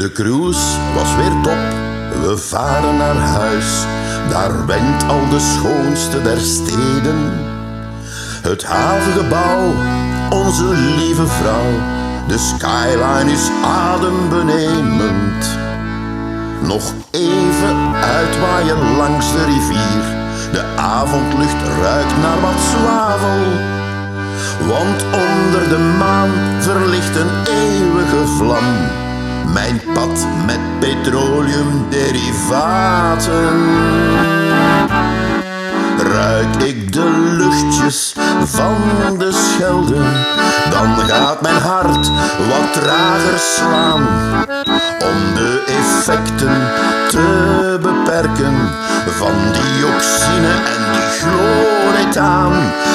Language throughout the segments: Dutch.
De cruise was weer top, we varen naar huis. Daar wenkt al de schoonste der steden. Het havengebouw, onze lieve vrouw. De skyline is adembenemend. Nog even uitwaaien langs de rivier. De avondlucht ruikt naar wat zwavel. Want onder de maan verlicht een eeuwige vlam. Mijn pad met petroleumderivaten. Ruik ik de luchtjes van de Schelde, dan gaat mijn hart wat trager slaan. Om de effecten te beperken van dioxine en dichlorethaan.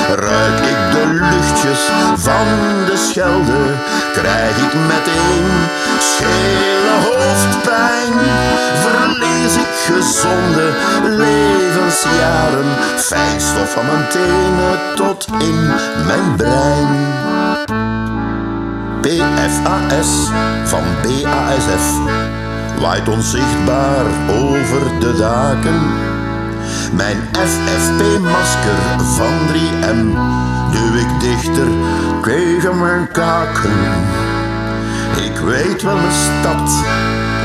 Ruik ik de luchtjes van de Schelde, krijg ik meteen schele hoofdpijn. Verlies ik gezonde levensjaren, fijnstof van mijn tenen tot in mijn brein. PFAS van BASF waait onzichtbaar over de daken. Mijn FFP-masker van 3M duw ik dichter tegen mijn kaken. Ik weet wel mijn stad,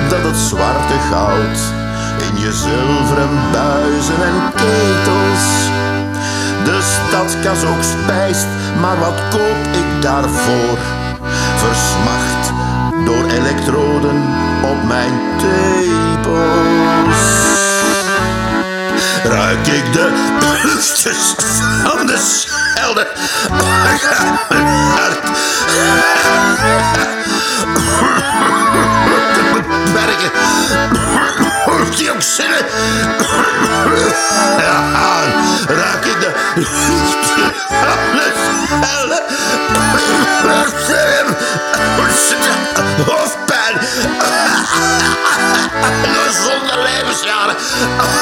dat het zwarte goud in je zilveren buizen en ketels. De stadkas ook spijst, maar wat koop ik daarvoor? Versmacht door elektroden op mijn tepels. Ruik ik de luchtjes van de schelde. Mijn hart Gezonde levensjaren.